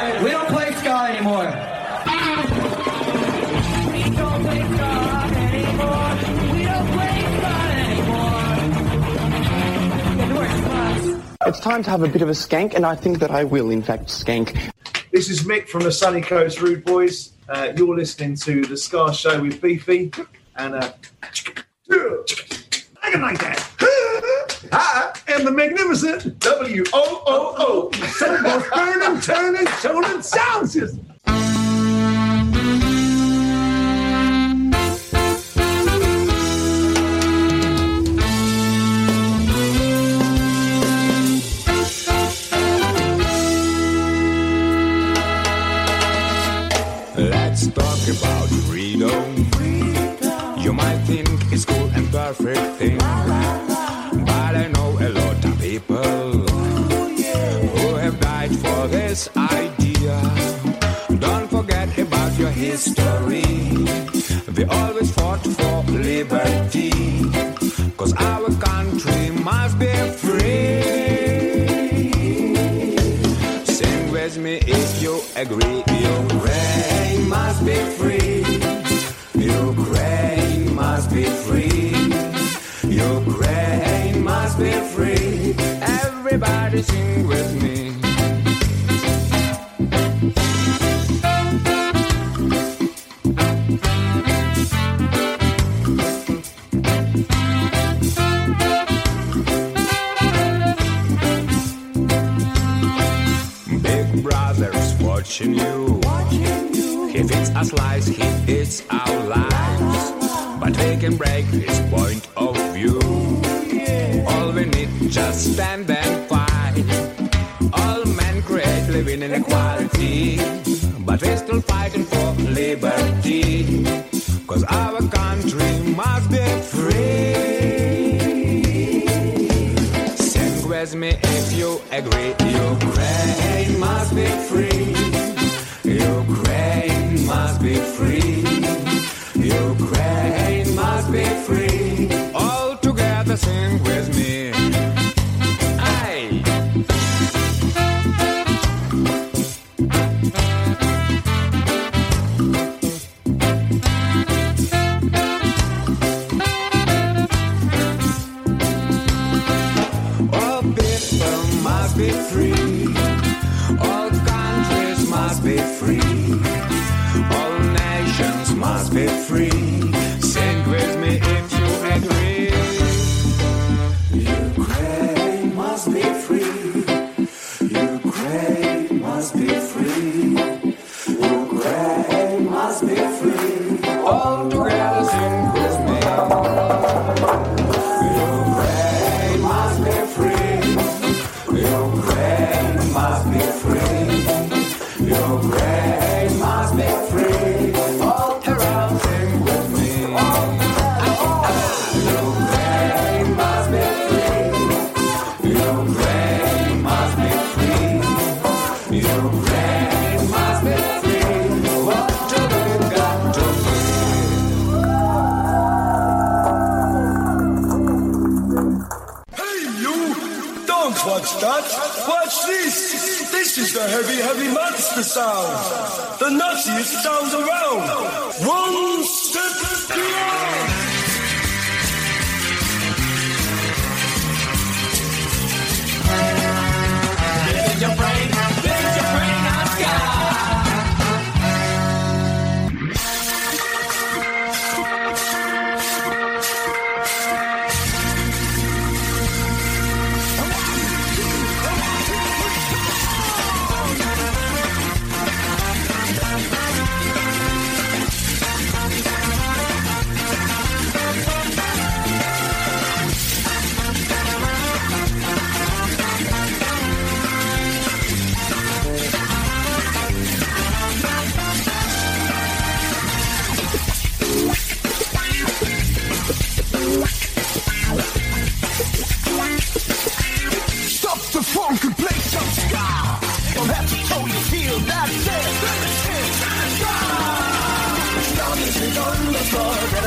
We don't play ska anymore. We don't play ska anymore. We don't play ska anymore. It's time to have a bit of a skank, and I think that I will, in fact, skank. This is Mick from the Sunny Coast Rude Boys. Uh, you're listening to the Ska Show with Beefy and uh, I can like that. I am the magnificent W O O O. Goes burning, turning, sound system. Let's talk about freedom. You might think it's cool and perfect thing, always fought for liberty, cause our country must be free. Sing with me if you agree. Ukraine must be free. Ukraine must be free. Ukraine must be free. Everybody sing watching you. He feeds us lies, he eats our lives. But we can break his point of view. All we need just stand and fight. All men create living inequality. But we're still fighting for liberty. Cause our country must be free. nuts the sound. The nuttiest sounds around. One step beyond. Living your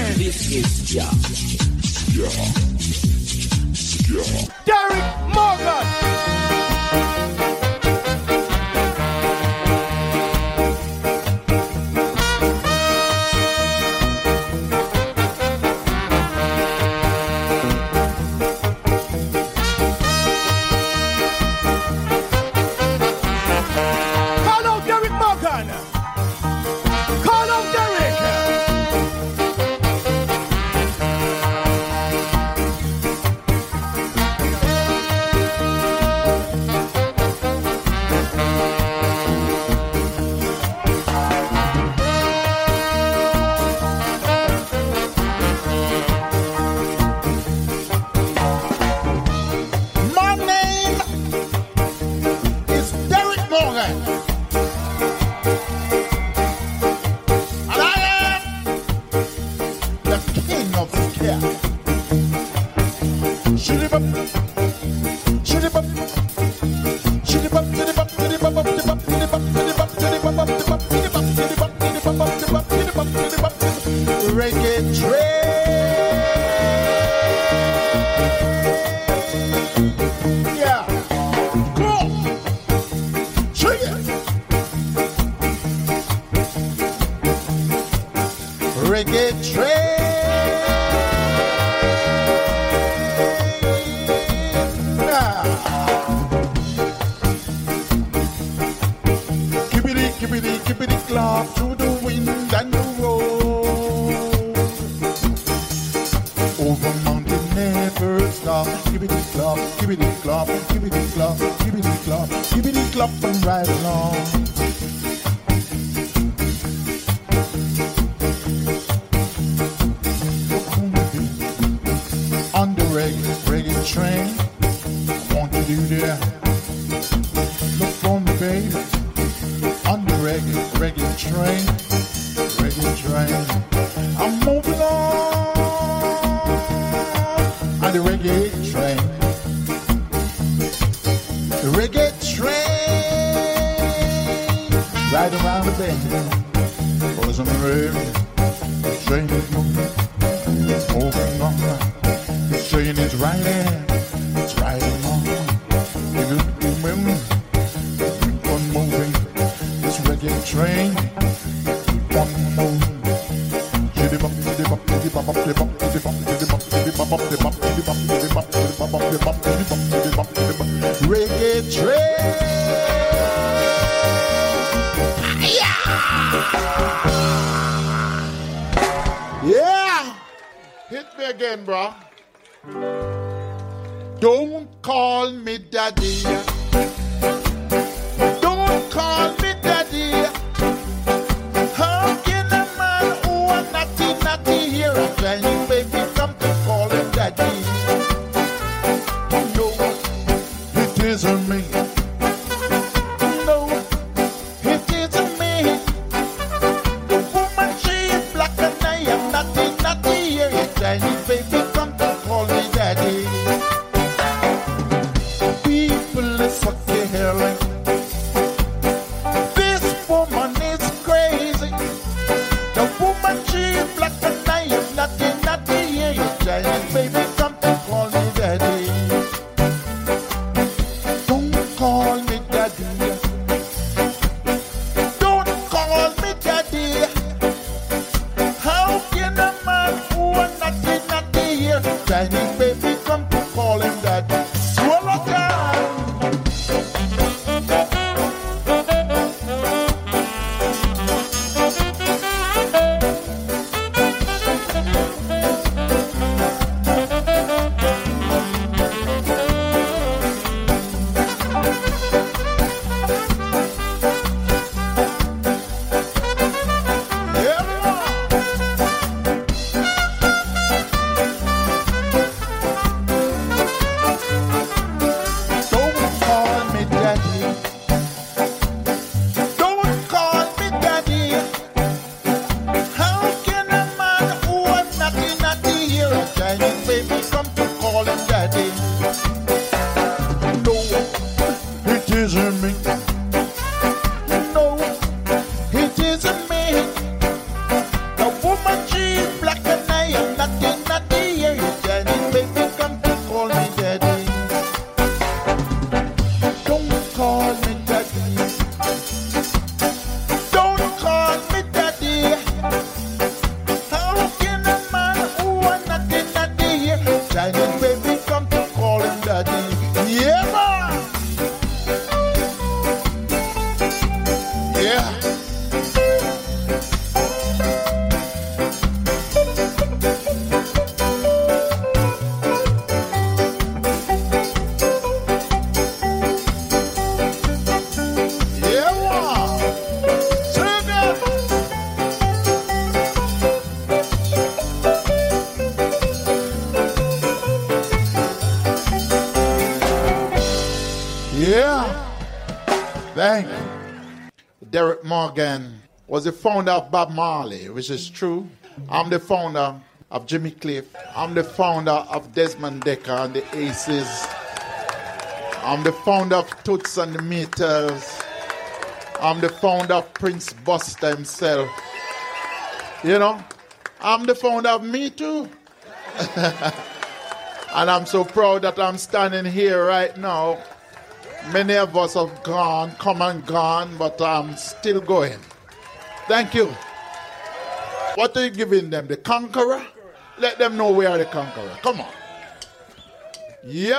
This is Josh. Yeah. on the reggae train. The reggae train, right around the bend. For some reggae, the train is moving, it's moving on. The train is riding, it's riding on. Founder of Bob Marley, which is true. I'm the founder of Jimmy Cliff. I'm the founder of Desmond Dekker and the Aces. I'm the founder of Toots and the Meters. I'm the founder of Prince Buster himself. You know, I'm the founder of Me Too. and I'm so proud that I'm standing here right now. Many of us have gone, come and gone, but I'm still going. Thank you. What are you giving them? The conqueror? Let them know we are the conqueror. Come on. Yeah.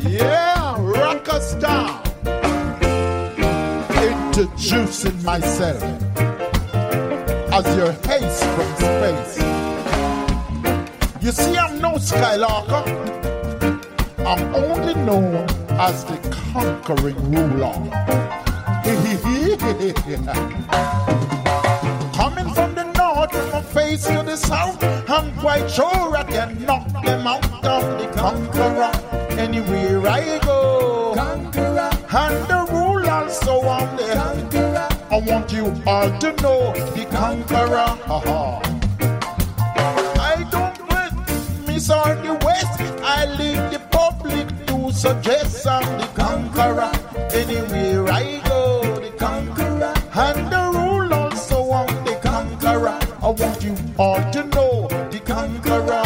Yeah, rock us down. Introducing myself as your haste from space. You see, I'm no Skylarker. I'm only known as the conquering ruler. Coming from the north, from face to the south, I'm quite sure I can knock them out of the conqueror. Anywhere I go, conqueror, and the rule also on the conqueror. I want you all to know the conqueror. I don't west, miss or the west. I leave the public to suggest I'm the conqueror. Anywhere I go, all to know the conqueror.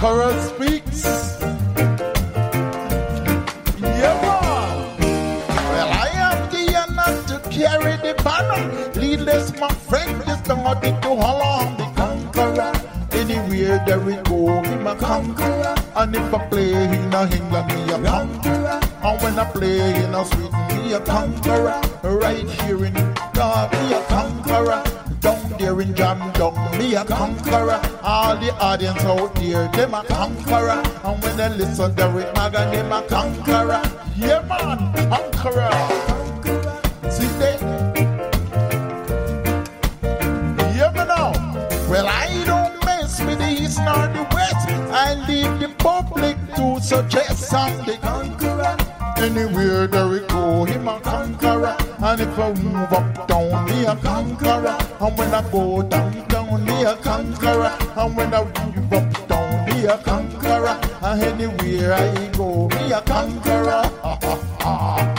Conqueror speaks. Yeah. Well, I am the honor to carry the banner. Leadless, my friend, is the body to holler. I'm the conqueror. Anywhere that we go, I'm a conqueror. And if I play in England, me a conqueror. And when I play in a Sweden, me a conqueror. Right here in God, me a conqueror. Down there in Jam Down, me a conqueror. All the audience out there, them a conqueror. And when they listen to Rick Magan, them a conqueror. Yeah, man, conqueror. See they? Yeah, me now. Well, I don't mess with the east nor the west. I leave the public to suggest conqueror. Anywhere that we go, him a conqueror. And if I move up down, me a conqueror. And when I go down, down, me a conqueror. And when I move up down, me a conqueror. And anywhere I go, he a conqueror.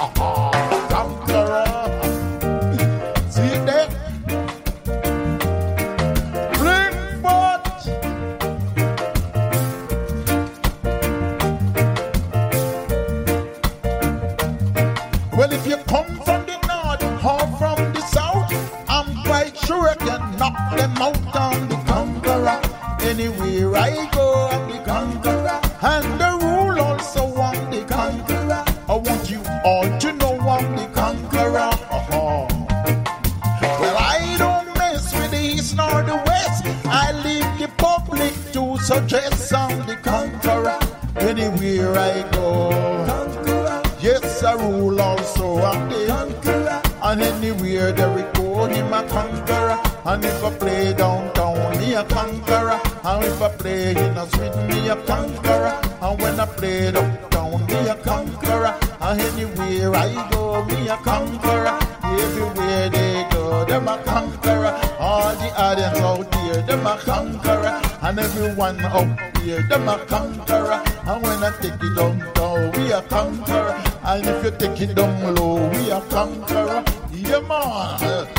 everyone out there, them a conqueror. And when I take it down, down, we a conqueror. And if you take it down low, we a conqueror. Yeah, man.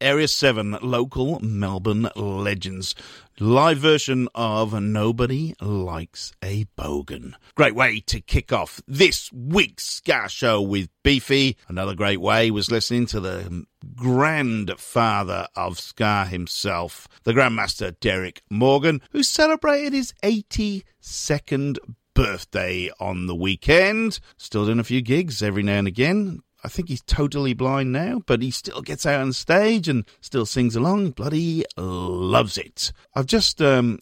Area 7, local Melbourne legends. Live version of Nobody Likes a Bogan. Great way to kick off this week's Ska Show with Beefy. Another great way was listening to the grandfather of Ska himself, the Grandmaster Derrick Morgan, who celebrated his 82nd birthday on the weekend. Still doing a few gigs every now and again. I think he's totally blind now, but he still gets out on stage and still sings along. Bloody loves it. I've just, um,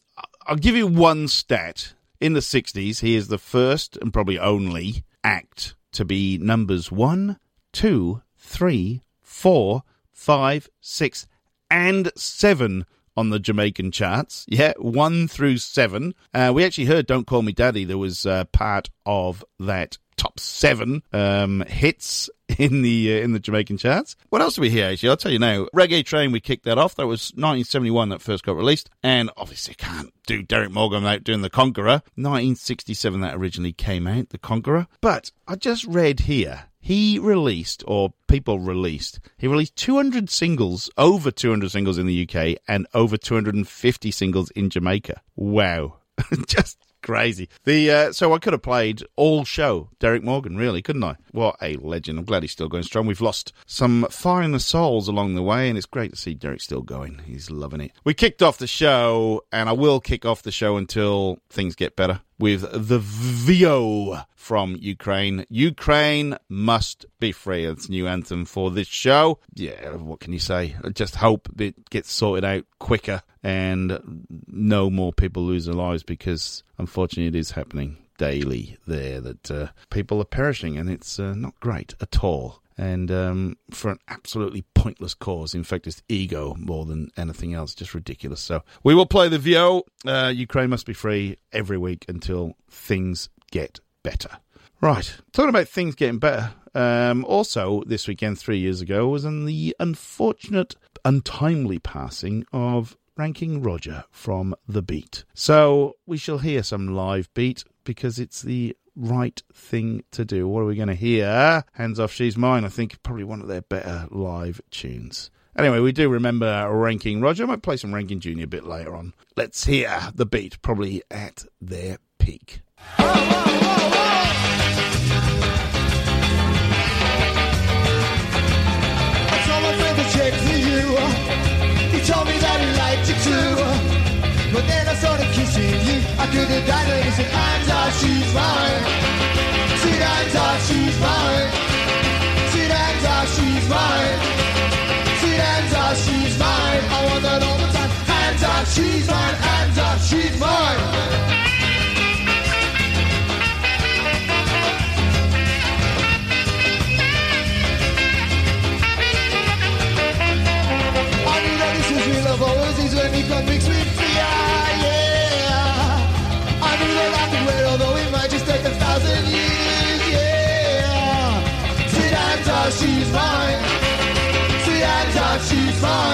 I'll give you one stat. In the 60s, he is the first and probably only act to be numbers one, two, three, four, five, six, and seven on the Jamaican charts. Yeah, one through seven. Uh, we actually heard "Don't Call Me Daddy." There was uh, part of that top seven um, hits in the uh, in the Jamaican charts. What else do we hear? Actually, I'll tell you now. Reggae Train, we kicked that off. That was 1971 that first got released, and obviously can't do Derrick Morgan without doing the Conqueror. 1967 that originally came out, the Conqueror. But I just read here he released, or people released, he released 200 singles, over 200 singles in the UK, and over 250 singles in Jamaica. Wow. Just crazy. The uh, so I could have played all show Derrick Morgan, really, couldn't I? What a legend! I'm glad he's still going strong. We've lost some fire in the souls along the way, and it's great to see Derrick still going. He's loving it. We kicked off the show, and I will kick off the show until things get better with the Vyo from Ukraine. Ukraine must be free. It's new anthem for this show. Yeah, what can you say? I just hope it gets sorted out quicker and no more people lose their lives because unfortunately it is happening daily there that uh, people are perishing and it's uh, not great at all and um, for an absolutely pointless cause. In fact, it's ego more than anything else. Just ridiculous. So we will play the Vyo. Uh, Ukraine must be free every week until things get better. Right, talking about things getting better. Um, also, this weekend, three years ago, was in the unfortunate, untimely passing of Ranking Roger from The Beat. So we shall hear some live beat because it's the right thing to do. What are we going to hear? Hands Off She's Mine, I think probably one of their better live tunes. Anyway, we do remember Ranking Roger. I might play some Ranking Junior a bit later on. Let's hear the beat, probably at their peak. I told my I could have died he said, off, she's mine. Hands off, she's mine. Hands off, she's mine. Tell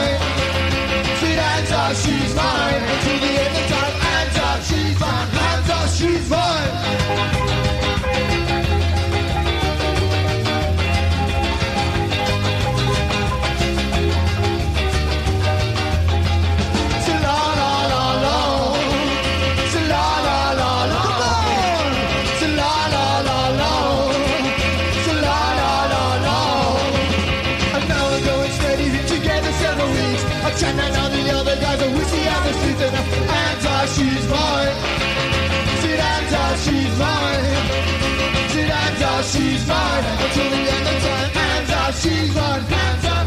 I not all the other guys are whiskey on the streets and off, she's mine. Sit hands off, she's mine. Sit hands off, she's mine. Until the end of time, off, she's mine.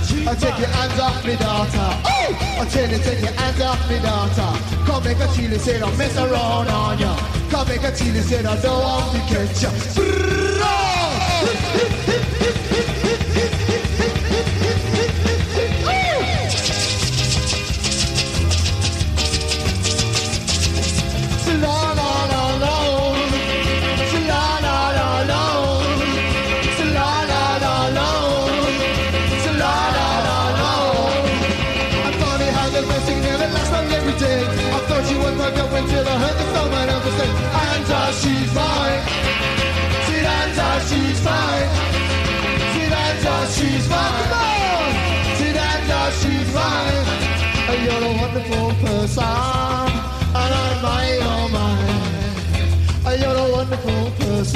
She's I take your hands off me daughter. Oh! I tell you, take your hands off me daughter. Come make a chili, say don't mess around on ya. Come make a chili, say don't want to catch ya. Say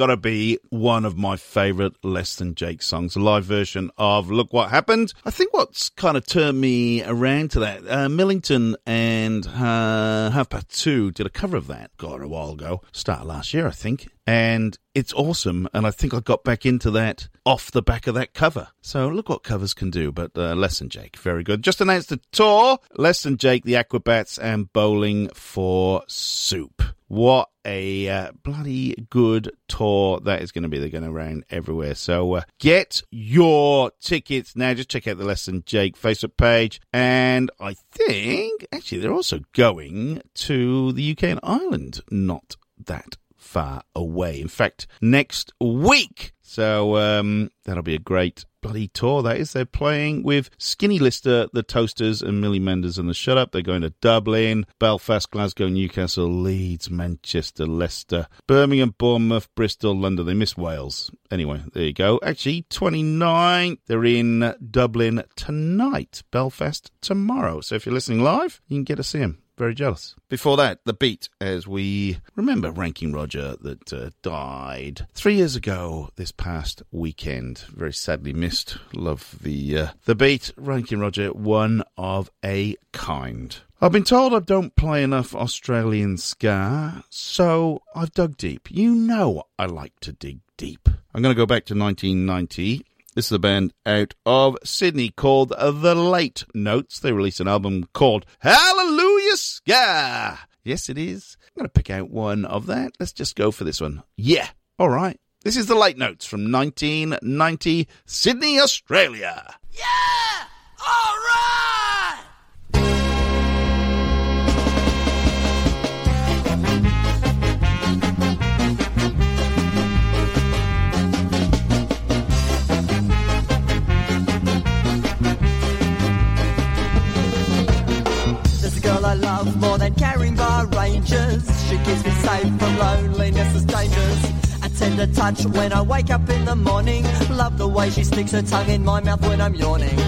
got to be one of my favorite Less Than Jake songs, a live version of Look What Happened. I think what's kind of turned me around to that, uh, Millington and uh, Half Past Two did a cover of that, God, a while ago, start last year, I think and it's awesome. And I think I got back into that off the back of that cover. So look what covers can do. But uh, Less Than Jake, very good. Just announced a tour. Less Than Jake, the Aquabats, and Bowling for Soup. What a uh, bloody good tour that is going to be. They're going around everywhere. So uh, get your tickets now. Just check out the Less Than Jake Facebook page. And I think, actually, they're also going to the UK and Ireland. Not that far away. In fact, next week. So um, that'll be a great bloody tour. That is. They're playing with Skinny Lister, the Toasters, and Millie Manders and the Shut Up. They're going to Dublin, Belfast, Glasgow, Newcastle, Leeds, Manchester, Leicester, Birmingham, Bournemouth, Bristol, London. They miss Wales. Anyway, there you go. Actually, 29. They're in Dublin tonight, Belfast tomorrow. So if you're listening live, you can get to see them. Very jealous. Before that, the beat as we remember Ranking Roger that uh, died three years ago this past weekend. Very sadly missed. Love the uh, the beat. Ranking Roger, one of a kind. I've been told I don't play enough Australian ska, so I've dug deep. You know I like to dig deep. I'm going to go back to 1990 this is a band out of Sydney called The Late Notes. They released an album called Hallelujah Ska. Yes, it is. I'm going to pick out one of that. Let's just go for this one. Yeah. All right. This is The Latenotes from 1990, Sydney, Australia. Yeah! All right! Girl I love more than carrying bar rangers. She keeps me safe from loneliness' dangers. A tender touch when I wake up in the morning. Love the way she sticks her tongue in my mouth when I'm yawning.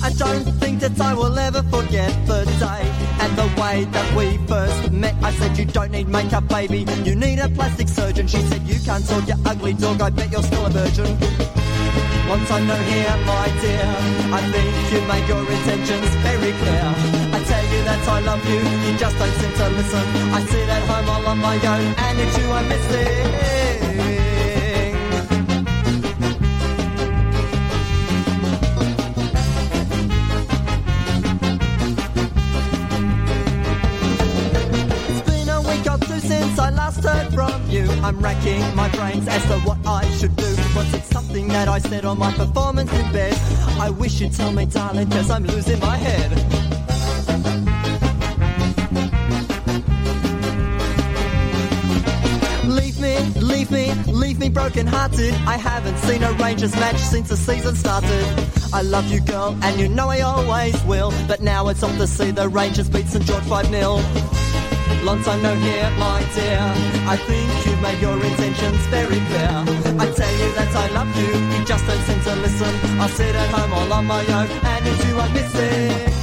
I don't think that I will ever forget the day and the way that we first met. I said, You don't need makeup, baby. You need a plastic surgeon. She said, You can't talk, you ugly dog. I bet you're still a virgin. Long time no hear, my dear. I think you made your intentions very clear. I tell you that I love you, you just don't seem to listen. I sit at home all on my own, and it's you I'm missing. It's I'm racking my brains as to what I should do. Was it something that I said on my performance in bed? I wish you'd tell me, darling, cause I'm losing my head. Leave me, leave me, leave me broken hearted. I haven't seen a Rangers match since the season started. I love you, girl, and you know I always will. But now it's off to see the Rangers beat St George 5 0. Long time no hear, my dear. I think you've made your intentions very clear. I tell you that I love you, you just don't seem to listen. I sit at home all on my own, and it's you missing. Long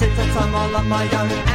listen. I sit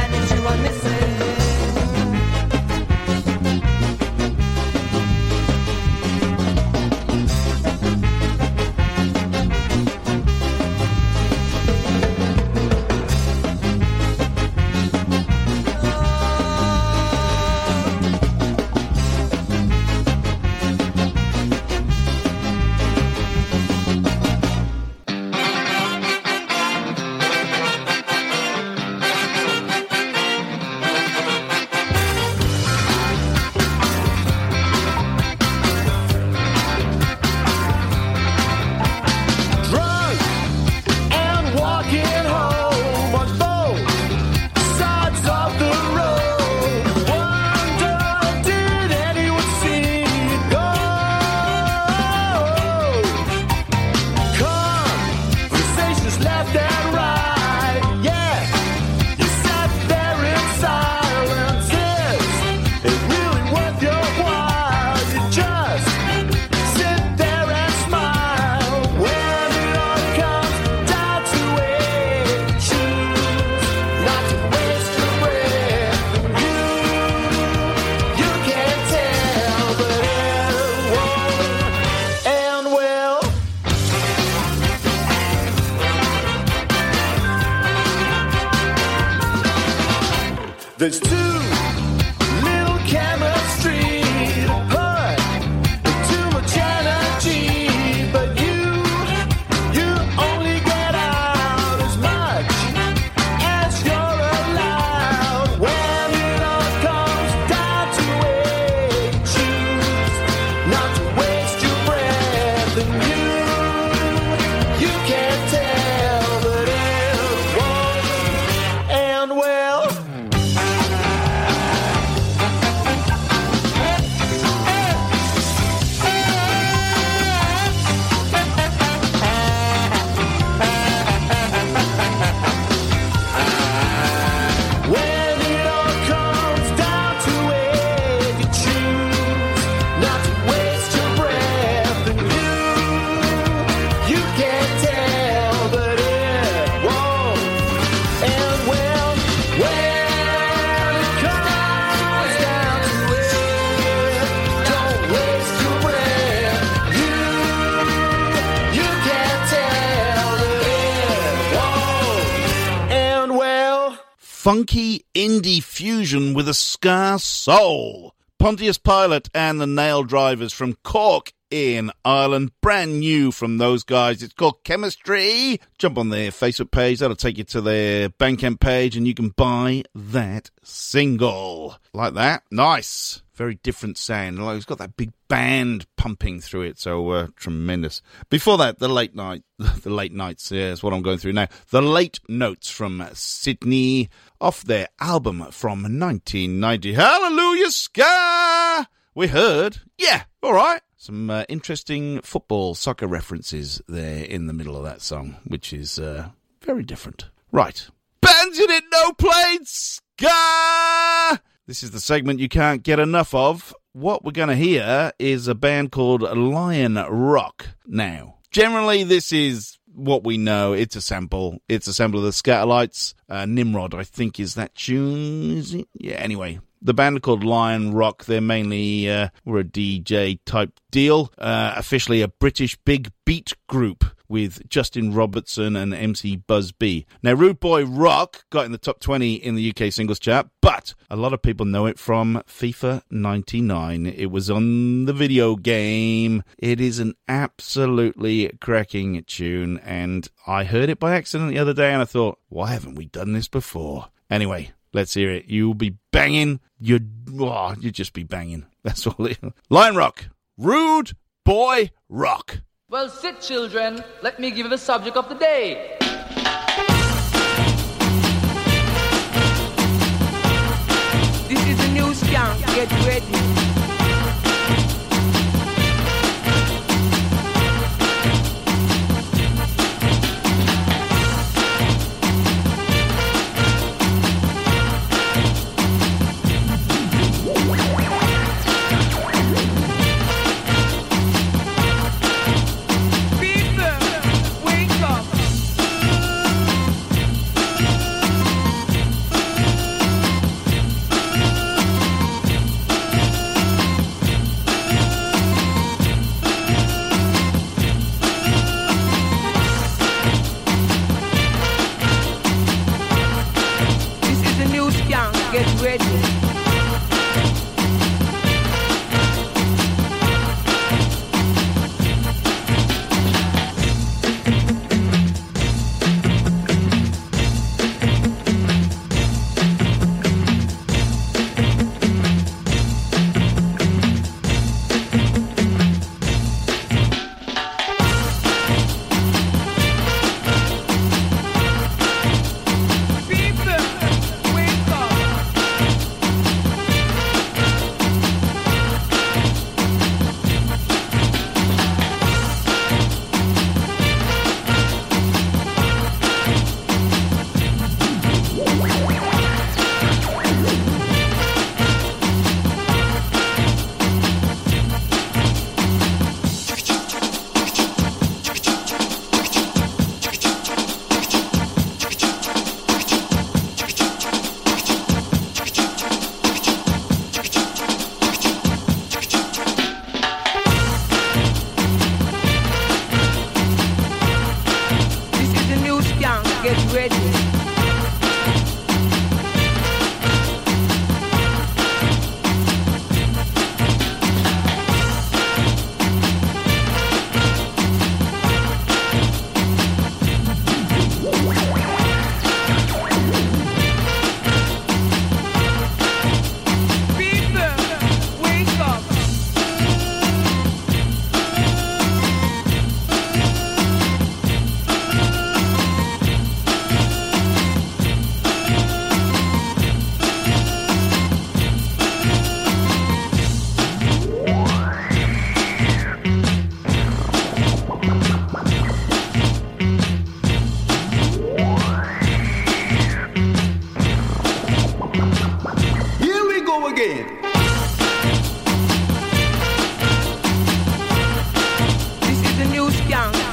funky indie fusion with a ska soul. Pontious Pilate and the Naildrivers from Cork in Ireland. Brand new from those guys. It's called Chemistry. Jump on their Facebook page. That'll take you to their Bandcamp page and you can buy that single. Like that. Nice. Very different sound. Like it's got that big band pumping through it. So uh, tremendous. Before that, the late night, the late nights. Yeah, is what I'm going through now. The late notes from Sydney off their album from 1990. Hallelujah, Ska. We heard. Yeah, all right. Some uh, interesting football, soccer references there in the middle of that song, which is uh, very different. Right. Bands you didn't know. This is the segment you can't get enough of. What we're going to hear is a band called Lionrock. Now, generally, this is what we know. It's a sample. It's a sample of the Skatalites. Uh, Nimrod, I think, is that tune. Is it? Yeah, anyway. The band called Lionrock. They're mainly uh, were a DJ type deal. Uh, officially a British big beat group with Justin Robertson and MC Buzz B. Now, Rude Boy Rock got in the top 20 in the UK singles chart, but a lot of people know it from FIFA 99. It was on the video game. It is an absolutely cracking tune, and I heard it by accident the other day and I thought, why haven't we done this before? Anyway, let's hear it. You'll be banging. You'd, oh, you'd just be banging. That's all it Lionrock. Rude Boy Rock. Well, sit, children. Let me give you the subject of the day. This is a new skank. Get ready.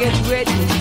Get ready.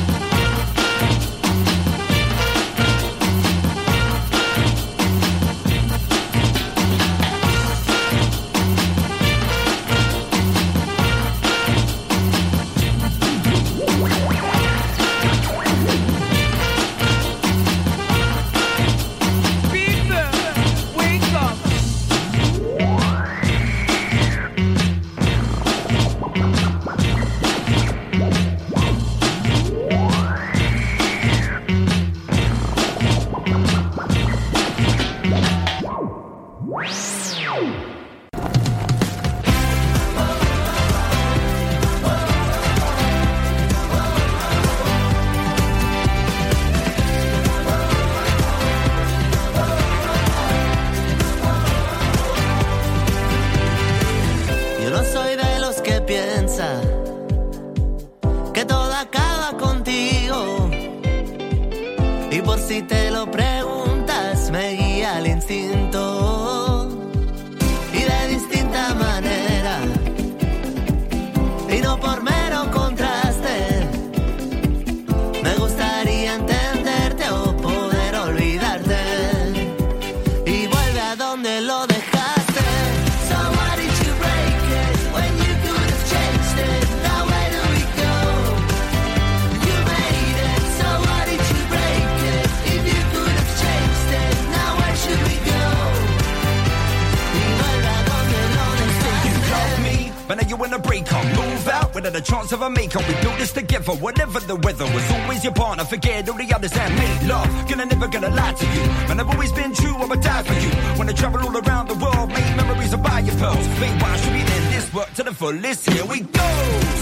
Of a makeup. We built this together, whatever the weather. Was always your partner, forget all the others and make love. Gonna never gonna lie to you. And I've always been true, I'ma die for you. Wanna travel all around the world, make memories and buy your pearls. Babe, why should we end this work to the fullest? Here we go.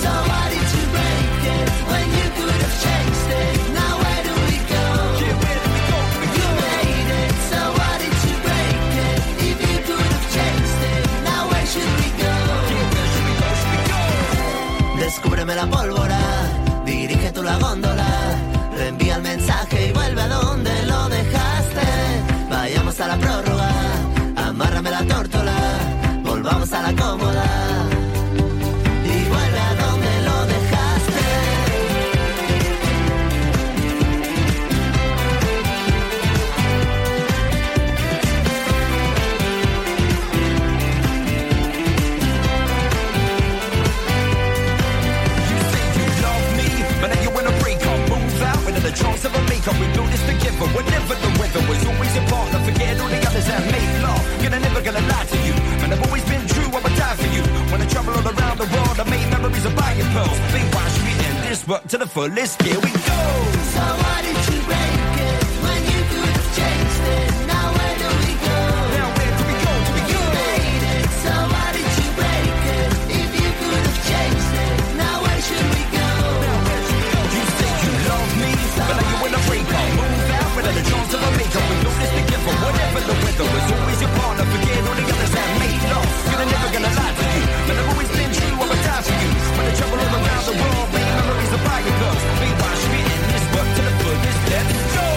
So why did you break it when you could have changed Together, whatever the weather was. Always your partner, forget all the others and make love. Gonna never gonna lie to you, and I've always been true. I'ma die for you. Wanna travel all around the world, I made memories of buying pearls. Why should we end this work to the fullest? Here we go. So we end this work to the go.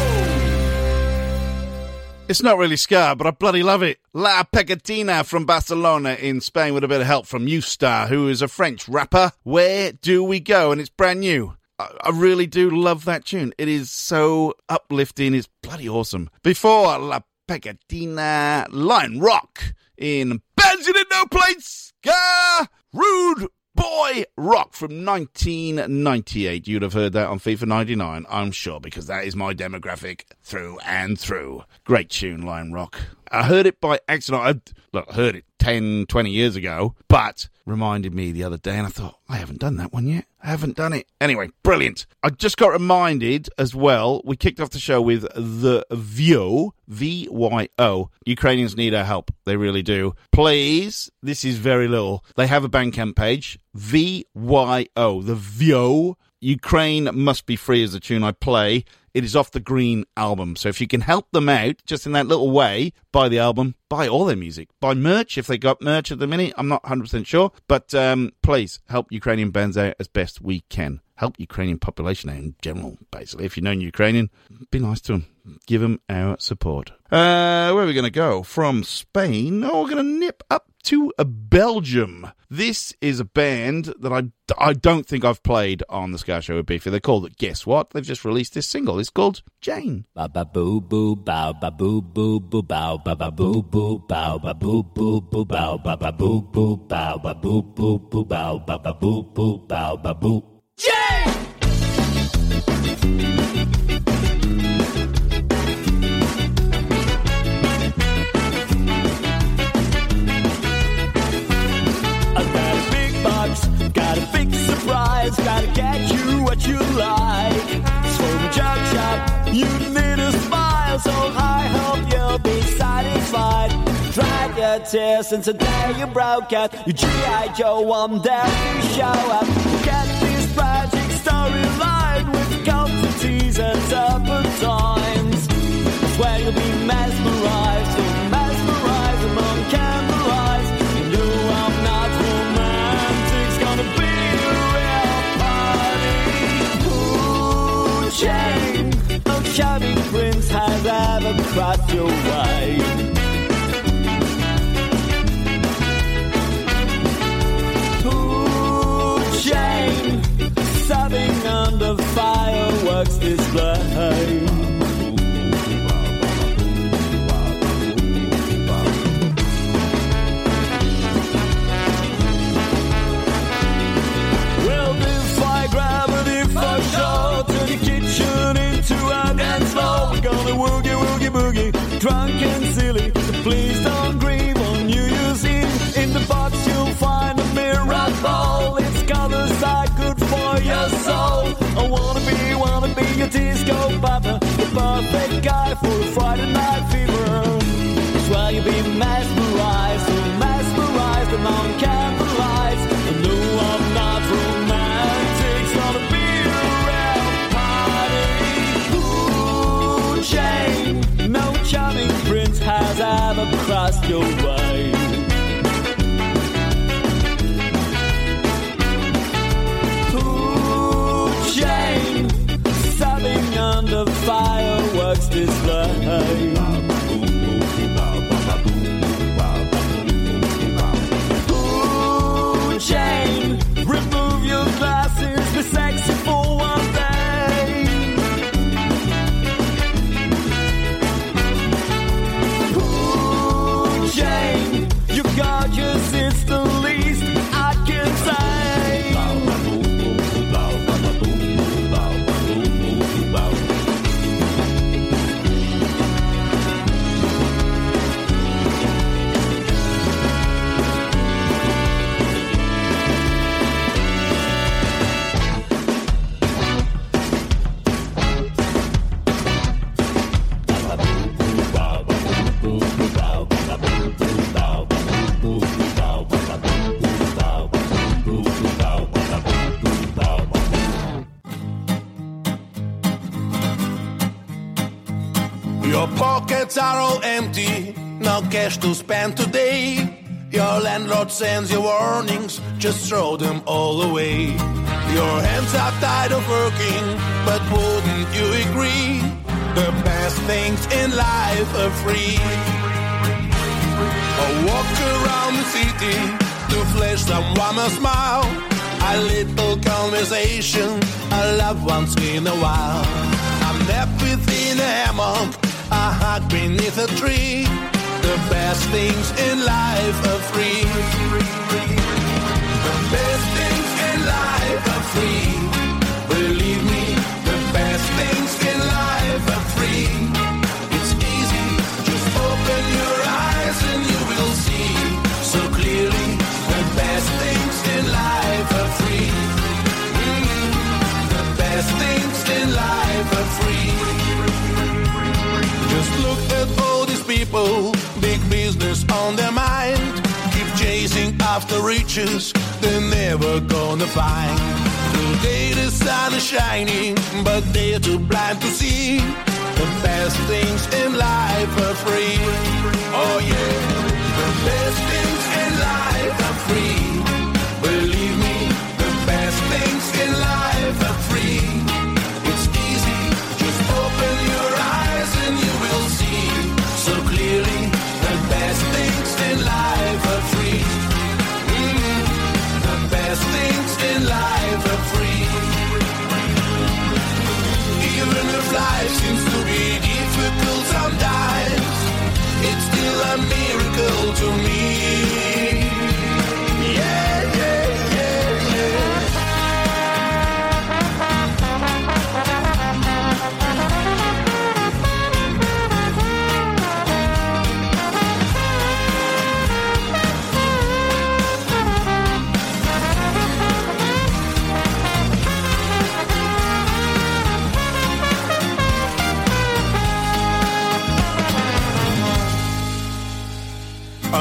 It's not really ska, but I bloody love it. La Pegatina from Barcelona in Spain with a bit of help from Youthstar, who is a French rapper. Where do we go? And it's brand new. I, really do love that tune. It is so uplifting. It's bloody awesome. Before La Pegatina, Lionrock in Bands in No Ska, Rude Boy Rock from 1998. You'd have heard that on FIFA 99, I'm sure, because that is my demographic through and through. Great tune, Lionrock. I heard it by accident. I heard it 10, 20 years ago, but reminded me the other day, and I thought, I haven't done that one yet. I haven't done it. Anyway, brilliant. I just got reminded as well, we kicked off the show with The Vyo, V Y O. Ukrainians need our help. They really do. Please, this is very little. They have a Bandcamp page, V Y O, The Vyo. Ukraine Must Be Free is the tune I play. It is off the Green album. So if you can help them out just in that little way, buy the album, buy all their music, buy merch if they got merch at the minute. I'm not 100% sure. But um, please help Ukrainian bands out as best we can. Help Ukrainian population out in general, basically. If you know Ukrainian, be nice to them. Give them our support. Uh, where are we going to go? From Spain, oh, we're going to nip up to Belgium. This is a band that I, I don't think I've played on the Ska Show with Beefy. They're called Guess What? They've just released this single. It's called Jane. Ba ba boo boo bow ba boo boo boo bow ba ba boo boo bow ba boo boo boo bow ba ba boo boo bow ba boo boo boo bow ba ba boo boo bow ba boo. I surprise, gotta get you what you like. It's a junk shop, you need a smile, so I hope you'll be satisfied. Dried your tears since the day you broke out. You G.I. Joe, I'm there to show up. Get this tragic storyline with complexities and turpentines. Swear you'll be mesmerized, Jane, no charming prince has ever crossed your way. Ooh, Jane, sobbing under fireworks display. Papa, the perfect guy for a Friday night fever. Swear you'll be mesmerized, so mesmerized among candlelight. I know I'm not romantic, it's gonna be a real party. Ooh, Jane, no charming prince has ever crossed your way. Cash to spend today. Your landlord sends you warnings, just throw them all away. Your hands are tired of working, but wouldn't you agree? The best things in life are free. A walk around the city to flash someone a smile. A little conversation, a love once in a while. A nap within a hammock, a hug beneath a tree. The best things in life are free. The best things in life are free. After riches they're never gonna find. Today the sun is shining, but they're too blind to see the best things in life are free. Oh yeah, the best things in life are free.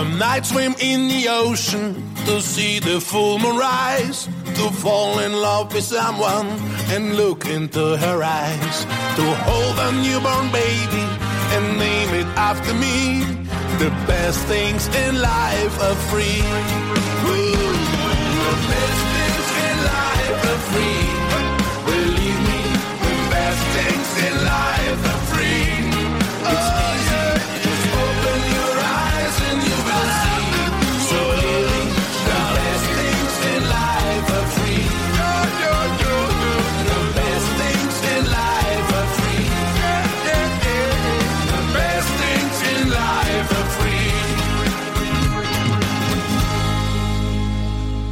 Night swim in the ocean to see the full moon rise, to fall in love with someone and look into her eyes, to hold a newborn baby and name it after me. The best things in life are free. Ooh, the best things in life are free. Believe me, the best things in life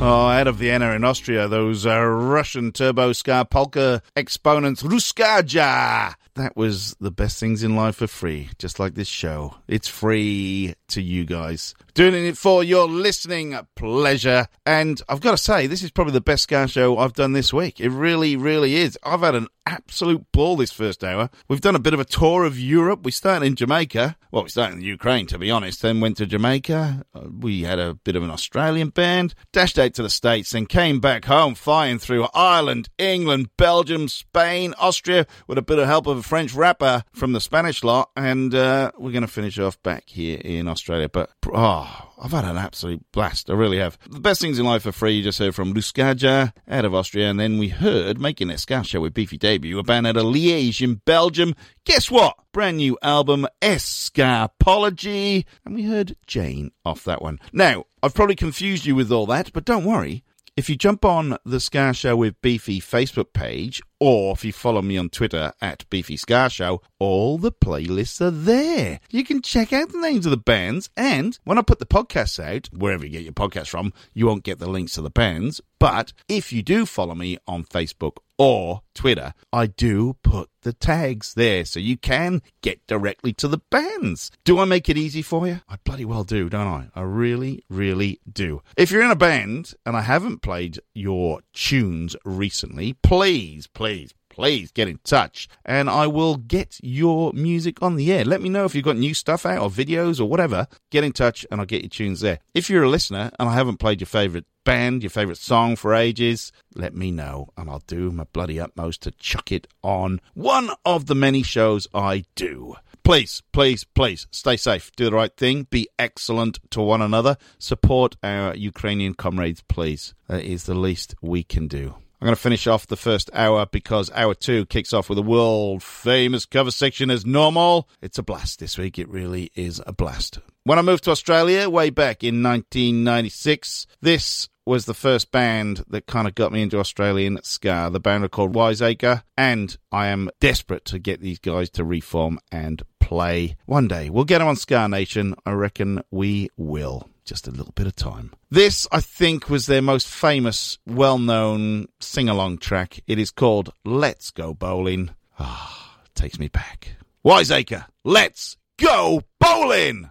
Oh, out of Vienna in Austria, those uh, Russian turbo ska polka exponents, Russkaja. That was the best things in life for free, just like this show. It's free to you guys. Doing it for your listening pleasure. And I've got to say, this is probably the best ska show I've done this week. It really, really is. I've had an absolute ball this first hour. We've done a bit of a tour of Europe. We started in Jamaica. Well, we started in Ukraine, to be honest, then went to Jamaica. Uh, We had a bit of an Australian band, dashed out to the States, then came back home, flying through Ireland, England, Belgium, Spain, Austria, with a bit of help of a French rapper from the Spanish lot. And uh, we're going to finish off back here in Australia. But, oh, I've had an absolute blast. I really have. The best things in life are free. You just heard from Russkaja out of Austria. And then we heard, making their with Beefy Debut, a band out of Liège in Belgium. Guess what? Brand new album, Escapology. And we heard Jane off that one. Now, I've probably confused you with all that, but don't worry. If you jump on the Ska Show with Beefy Facebook page, or if you follow me on Twitter at Beefy Ska Show, all the playlists are there. You can check out the names of the bands, and when I put the podcasts out, wherever you get your podcasts from, you won't get the links to the bands. But if you do follow me on Facebook or Twitter, I do put the tags there so you can get directly to the bands. Do I make it easy for you? I bloody well do, don't I? I really, really do. If you're in a band and I haven't played your tunes recently, please, please, please get in touch and I will get your music on the air. Let me know if you've got new stuff out or videos or whatever. Get in touch and I'll get your tunes there. If you're a listener and I haven't played your favourite band, your favourite song for ages, let me know and I'll do my bloody utmost to chuck it on one of the many shows I do. Please, please, please stay safe, do the right thing, be excellent to one another, support our Ukrainian comrades, please. That is the least we can do. I'm going to finish off the first hour because hour two kicks off with a world famous cover section as normal. It's a blast this week. It really is a blast. When I moved to Australia way back in 1996, this was the first band that kind of got me into Australian ska. The band are called Wiseacre, and I am desperate to get these guys to reform and play one day. We'll get them on Ska Nation. I reckon we will. Just a little bit of time. This, I think, was their most famous, well known sing along track. It is called Let's Go Bowling. Ah, takes me back. Wiseacre, let's go bowling!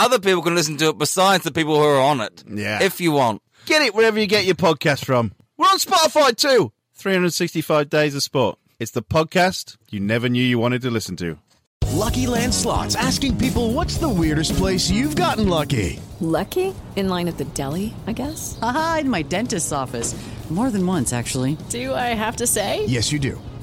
other people can listen to it besides the people who are on it. Yeah. If you want. Get it wherever you get your podcast from. We're on Spotify too. 365 Days of Sport. It's the podcast you never knew you wanted to listen to. Lucky Land Slots asking people what's the weirdest place you've gotten lucky? Lucky? In line at the deli, I guess? Aha, in my dentist's office. More than once, actually. Do I have to say? Yes, you do.